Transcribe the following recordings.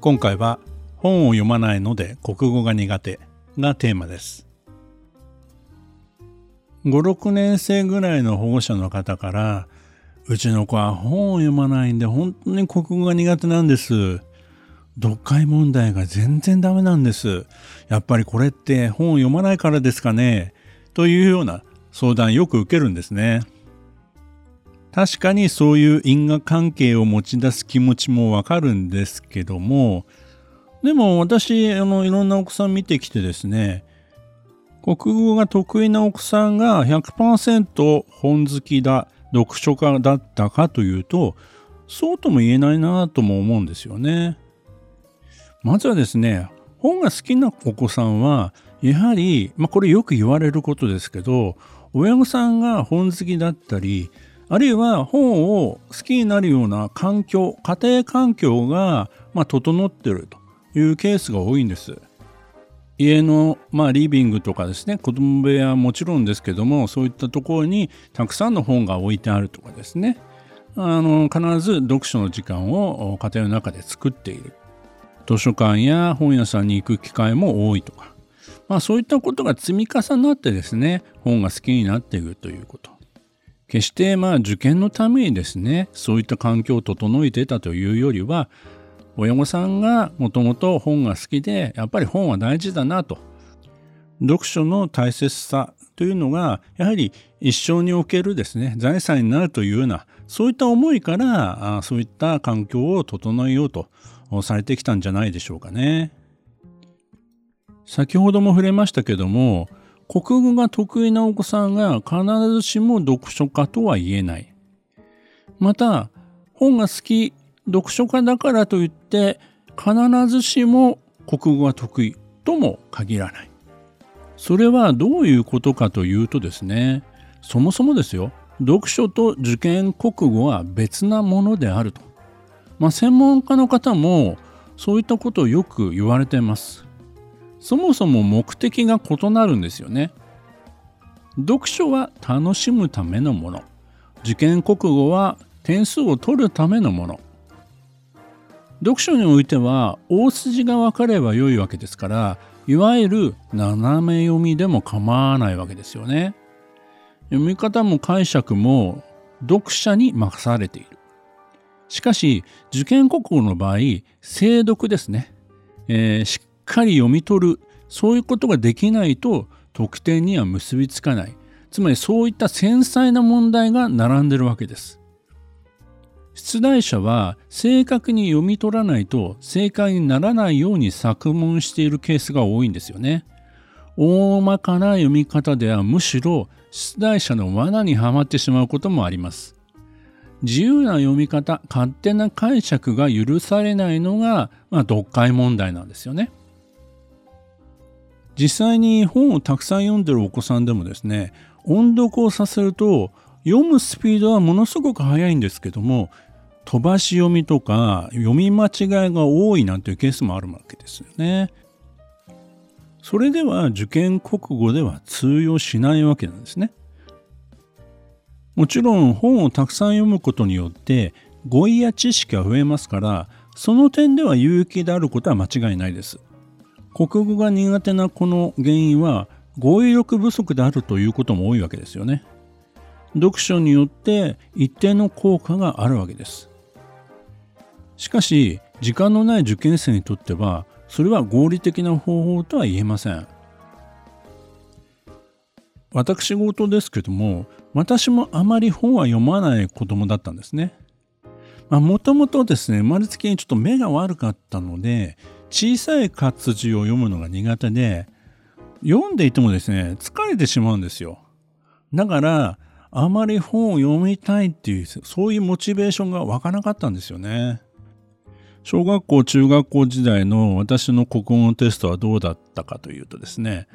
今回は本を読まないので国語が苦手がテーマです。56年生ぐらいの保護者の方からうちの子は本を読まないんで本当に国語が苦手なんです。読解問題が全然ダメなんです。やっぱりこれって本を読まないからですかね。というような相談よく受けるんですね。確かにそういう因果関係を持ち出す気持ちもわかるんですけどもでも私あのいろんなお子さん見てきてですね国語が得意なお子さんが100%本好きだ読書家だったかというとそうとも言えないなとも思うんですよね。まずはですね本が好きなお子さんはやはり、まあ、これよく言われることですけど親御さんが本好きだったりあるいは本を好きになるような環境家庭環境が、まあ、整ってるというケースが多いんです。家の、まあ、リビングとかですね子供部屋はもちろんですけどもそういったところにたくさんの本が置いてあるとかですね。あの必ず読書の時間を家庭の中で作っている。図書館や本屋さんに行く機会も多いとか、まあ、そういったことが積み重なってですね本が好きになっているということ。決してまあ受験のためにですねそういった環境を整えてたというよりは親御さんがもともと本が好きでやっぱり本は大事だなと読書の大切さというのがやはり一生におけるですね財産になるというようなそういった思いからそういった環境を整えようとされてきたんじゃないでしょうかね。先ほども触れましたけども国語が得意なお子さんが必ずしも読書家とは言えない。また、本が好き、読書家だからといって必ずしも国語が得意とも限らない。それはどういうことかというとですね、そもそもですよ、読書と受験国語は別なものであると。まあ、専門家の方もそういったことをよく言われています。そもそも目的が異なるんですよね。読書は楽しむためのもの。受験国語は点数を取るためのもの。読書においては大筋が分かれば良いわけですからいわゆる斜め読みでも構わないわけですよね。読み方も解釈も読者に任されている。しかし受験国語の場合精読ですね、えー、しっかり読み取る。そういうことができないと得点には結びつかない。つまりそういった繊細な問題が並んでるわけです。出題者は正確に読み取らないと正解にならないように作文しているケースが多いんですよね。大まかな読み方ではむしろ出題者の罠にはまってしまうこともあります。自由な読み方勝手な解釈が許されないのが、まあ、読解問題なんですよね。実際に本をたくさん読んでるお子さんでもですね音読をさせると読むスピードはものすごく速いんですけども飛ばし読みとか読み間違いが多いなんていうケースもあるわけですよね。それでは受験国語では通用しないわけなんですね。もちろん本をたくさん読むことによって語彙や知識が増えますからその点では有益であることは間違いないです。国語が苦手なこの原因は語彙力不足であるということも多いわけですよね。読書によって一定の効果があるわけです。しかし時間のない受験生にとってはそれは合理的な方法とは言えません。私事ですけども私もあまり本は読まない子供だったんですね。もともとですね生まれつきにちょっと目が悪かったので小さい活字を読むのが苦手で読んでいてもですね疲れてしまうんですよだからあまり本を読みたいっていうそういうモチベーションが湧かなかったんですよね小学校、中学校時代の私の国語のテストはどうだったかというとですね、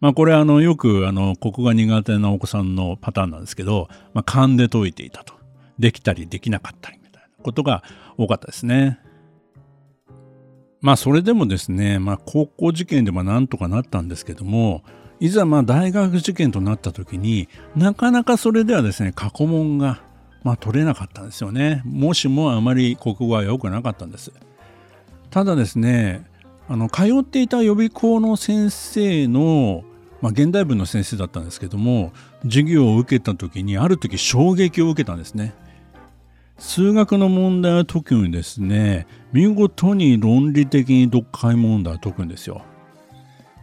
まあこれあのよくあの国語が苦手なお子さんのパターンなんですけど、まあ勘で解いていたと。できたりできなかったりみたいなことが多かったですね。まあそれでもですね、まあ高校受験でもなんとかなったんですけども、いざまあ大学受験となった時になかなかそれではですね過去問がまあ取れなかったんですよね。もしもあまり国語は良くなかったんです。ただですねあの通っていた予備校の先生のまあ、現代文の先生だったんですけども授業を受けた時にある時衝撃を受けたんですね。数学の問題を解くにですね見事に論理的に読解問題を解くんですよ。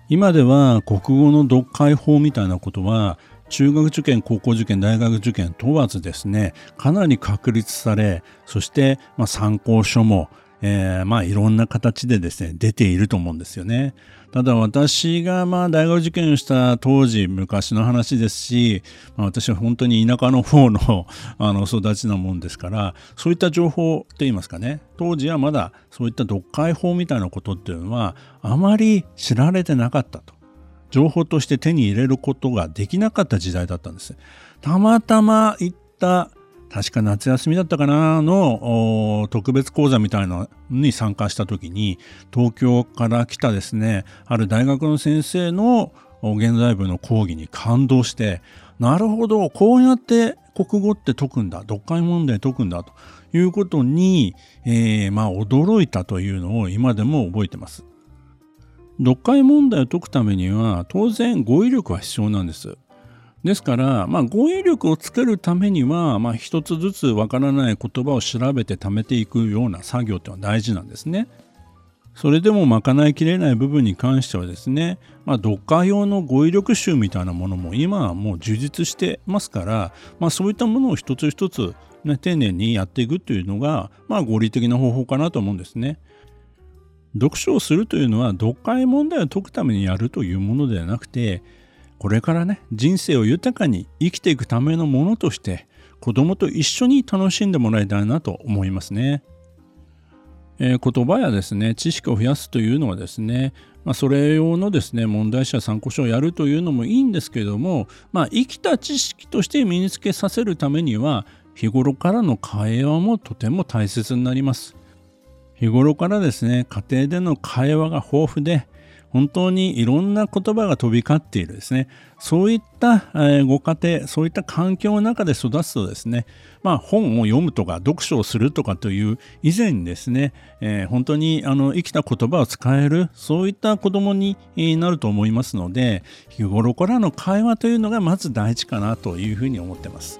今では国語の読解法みたいなことは中学受験高校受験大学受験問わずですねかなり確立されそしてま参考書もえー、まあいろんな形でですね出ていると思うんですよね。ただ私がまあ大学受験をした当時昔の話ですし、まあ、私は本当に田舎の方の あの育ちなもんですからそういった情報といいますかね当時はまだそういった読解法みたいなことっていうのはあまり知られてなかったと。情報として手に入れることができなかった時代だったんです。たまたま行った確か夏休みだったかなの特別講座みたいなのに参加した時に東京から来たですねある大学の先生の現在部の講義に感動してなるほどこうやって国語って解くんだ読解問題解くんだということに、えー、まあ驚いたというのを今でも覚えてます。読解問題を解くためには当然語彙力は必要なんです。ですから、まあ、語彙力をつけるためには、まあ、一つずつわからない言葉を調べて貯めていくような作業ってのは大事なんですね。それでも賄いきれない部分に関してはですね、まあ、読解用の語彙力集みたいなものも今はもう充実してますから、まあ、そういったものを一つ一つ、ね、丁寧にやっていくというのが、まあ、合理的な方法かなと思うんですね。読書をするというのは読解問題を解くためにやるというものではなくてこれからね人生を豊かに生きていくためのものとして子供と一緒に楽しんでもらいたいなと思いますね。えー、言葉やですね知識を増やすというのはですね、まあ、それ用のですね問題集や参考書をやるというのもいいんですけども、まあ、生きた知識として身につけさせるためには日頃からの会話もとても大切になります。日頃からですね家庭での会話が豊富で本当にいろんな言葉が飛び交っているですねそういった、ご家庭そういった環境の中で育つとですねまあ本を読むとか読書をするとかという以前にですね、えー、本当にあの生きた言葉を使えるそういった子供になると思いますので日頃からの会話というのがまず大事かなというふうに思ってます。